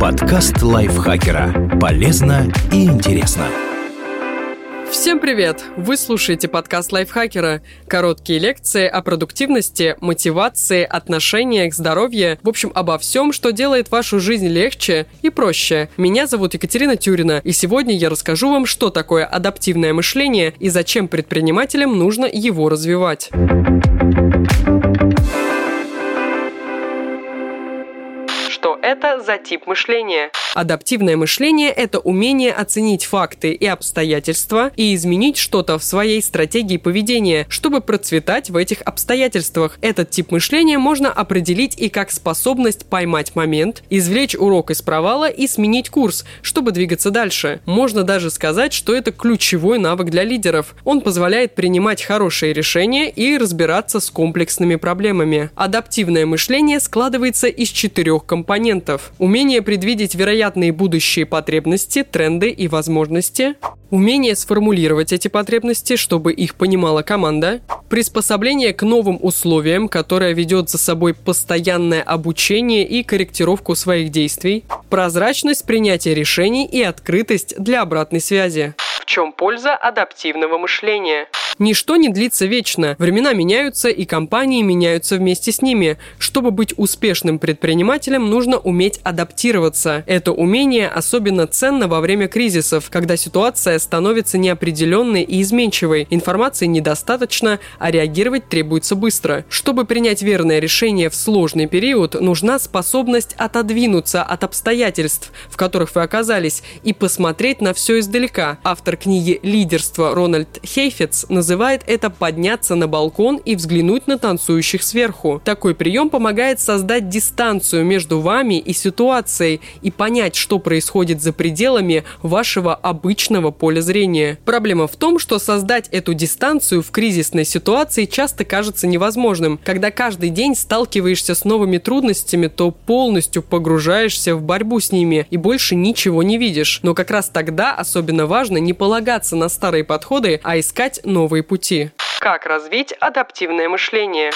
Подкаст лайфхакера. Полезно и интересно. Всем привет! Вы слушаете подкаст лайфхакера. Короткие лекции о продуктивности, мотивации, отношениях, здоровье. В общем, обо всем, что делает вашу жизнь легче и проще. Меня зовут Екатерина Тюрина, и сегодня я расскажу вам, что такое адаптивное мышление и зачем предпринимателям нужно его развивать. Это за тип мышления? Адаптивное мышление – это умение оценить факты и обстоятельства и изменить что-то в своей стратегии поведения, чтобы процветать в этих обстоятельствах. Этот тип мышления можно определить и как способность поймать момент, извлечь урок из провала и сменить курс, чтобы двигаться дальше. Можно даже сказать, что это ключевой навык для лидеров. Он позволяет принимать хорошие решения и разбираться с комплексными проблемами. Адаптивное мышление складывается из четырех компонентов. Умение предвидеть вероятные будущие потребности, тренды и возможности, умение сформулировать эти потребности, чтобы их понимала команда, приспособление к новым условиям, которое ведет за собой постоянное обучение и корректировку своих действий, прозрачность принятия решений и открытость для обратной связи. В чем польза адаптивного мышления? Ничто не длится вечно. Времена меняются, и компании меняются вместе с ними. Чтобы быть успешным предпринимателем, нужно уметь адаптироваться. Это умение особенно ценно во время кризисов, когда ситуация становится неопределенной и изменчивой. Информации недостаточно, а реагировать требуется быстро. Чтобы принять верное решение в сложный период, нужна способность отодвинуться от обстоятельств, в которых вы оказались, и посмотреть на все издалека. Автор книги «Лидерство» Рональд Хейфец называет это подняться на балкон и взглянуть на танцующих сверху. Такой прием помогает создать дистанцию между вами и ситуацией и понять, что происходит за пределами вашего обычного поля зрения. Проблема в том, что создать эту дистанцию в кризисной ситуации часто кажется невозможным. Когда каждый день сталкиваешься с новыми трудностями, то полностью погружаешься в борьбу с ними и больше ничего не видишь. Но как раз тогда особенно важно не полагаться на старые подходы, а искать новые пути. Как развить адаптивное мышление?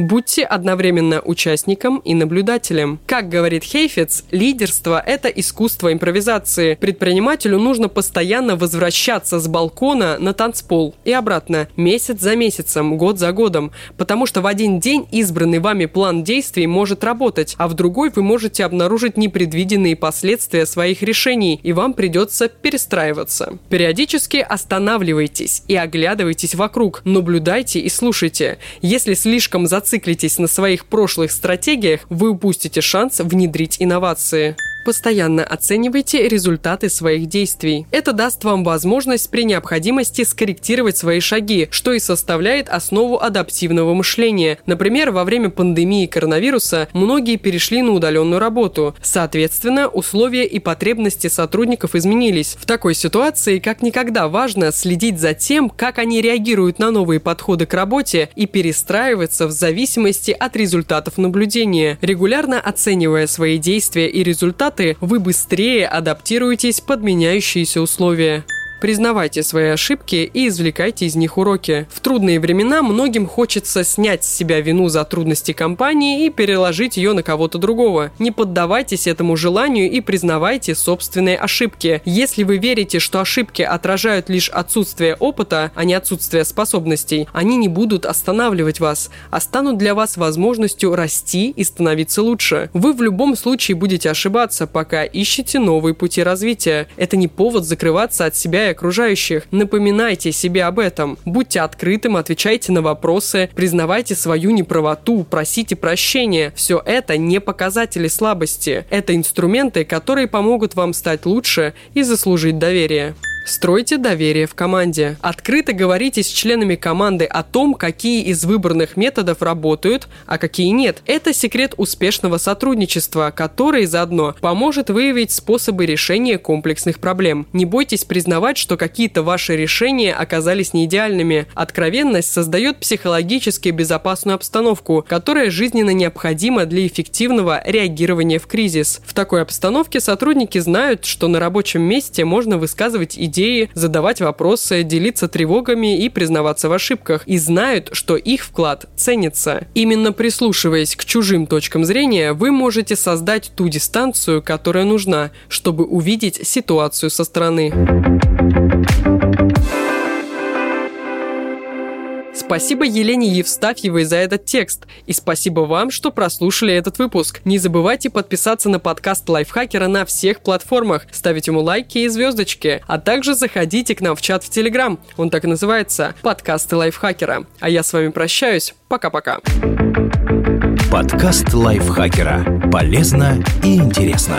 Будьте одновременно участником и наблюдателем. Как говорит Хейфец, лидерство – это искусство импровизации. Предпринимателю нужно постоянно возвращаться с балкона на танцпол и обратно, месяц за месяцем, год за годом, потому что в один день избранный вами план действий может работать, а в другой вы можете обнаружить непредвиденные последствия своих решений, и вам придется перестраиваться. Периодически останавливайтесь и оглядывайтесь вокруг, наблюдайте и слушайте. Если слишком зацикливаетесь зациклитесь на своих прошлых стратегиях, вы упустите шанс внедрить инновации. Постоянно оценивайте результаты своих действий. Это даст вам возможность при необходимости скорректировать свои шаги, что и составляет основу адаптивного мышления. Например, во время пандемии коронавируса многие перешли на удаленную работу. Соответственно, условия и потребности сотрудников изменились. В такой ситуации как никогда важно следить за тем, как они реагируют на новые подходы к работе и перестраиваться в зависимости от результатов наблюдения, регулярно оценивая свои действия и результаты результаты, вы быстрее адаптируетесь под меняющиеся условия. Признавайте свои ошибки и извлекайте из них уроки. В трудные времена многим хочется снять с себя вину за трудности компании и переложить ее на кого-то другого. Не поддавайтесь этому желанию и признавайте собственные ошибки. Если вы верите, что ошибки отражают лишь отсутствие опыта, а не отсутствие способностей, они не будут останавливать вас, а станут для вас возможностью расти и становиться лучше. Вы в любом случае будете ошибаться, пока ищете новые пути развития. Это не повод закрываться от себя окружающих. Напоминайте себе об этом. Будьте открытым, отвечайте на вопросы, признавайте свою неправоту, просите прощения. Все это не показатели слабости. Это инструменты, которые помогут вам стать лучше и заслужить доверие. Стройте доверие в команде. Открыто говорите с членами команды о том, какие из выбранных методов работают, а какие нет. Это секрет успешного сотрудничества, который заодно поможет выявить способы решения комплексных проблем. Не бойтесь признавать, что какие-то ваши решения оказались не идеальными. Откровенность создает психологически безопасную обстановку, которая жизненно необходима для эффективного реагирования в кризис. В такой обстановке сотрудники знают, что на рабочем месте можно высказывать идеи идеи, задавать вопросы, делиться тревогами и признаваться в ошибках, и знают, что их вклад ценится. Именно прислушиваясь к чужим точкам зрения, вы можете создать ту дистанцию, которая нужна, чтобы увидеть ситуацию со стороны. Спасибо Елене Евстафьевой за этот текст. И спасибо вам, что прослушали этот выпуск. Не забывайте подписаться на подкаст Лайфхакера на всех платформах, ставить ему лайки и звездочки, а также заходите к нам в чат в Телеграм. Он так и называется – подкасты Лайфхакера. А я с вами прощаюсь. Пока-пока. Подкаст Лайфхакера. Полезно и интересно.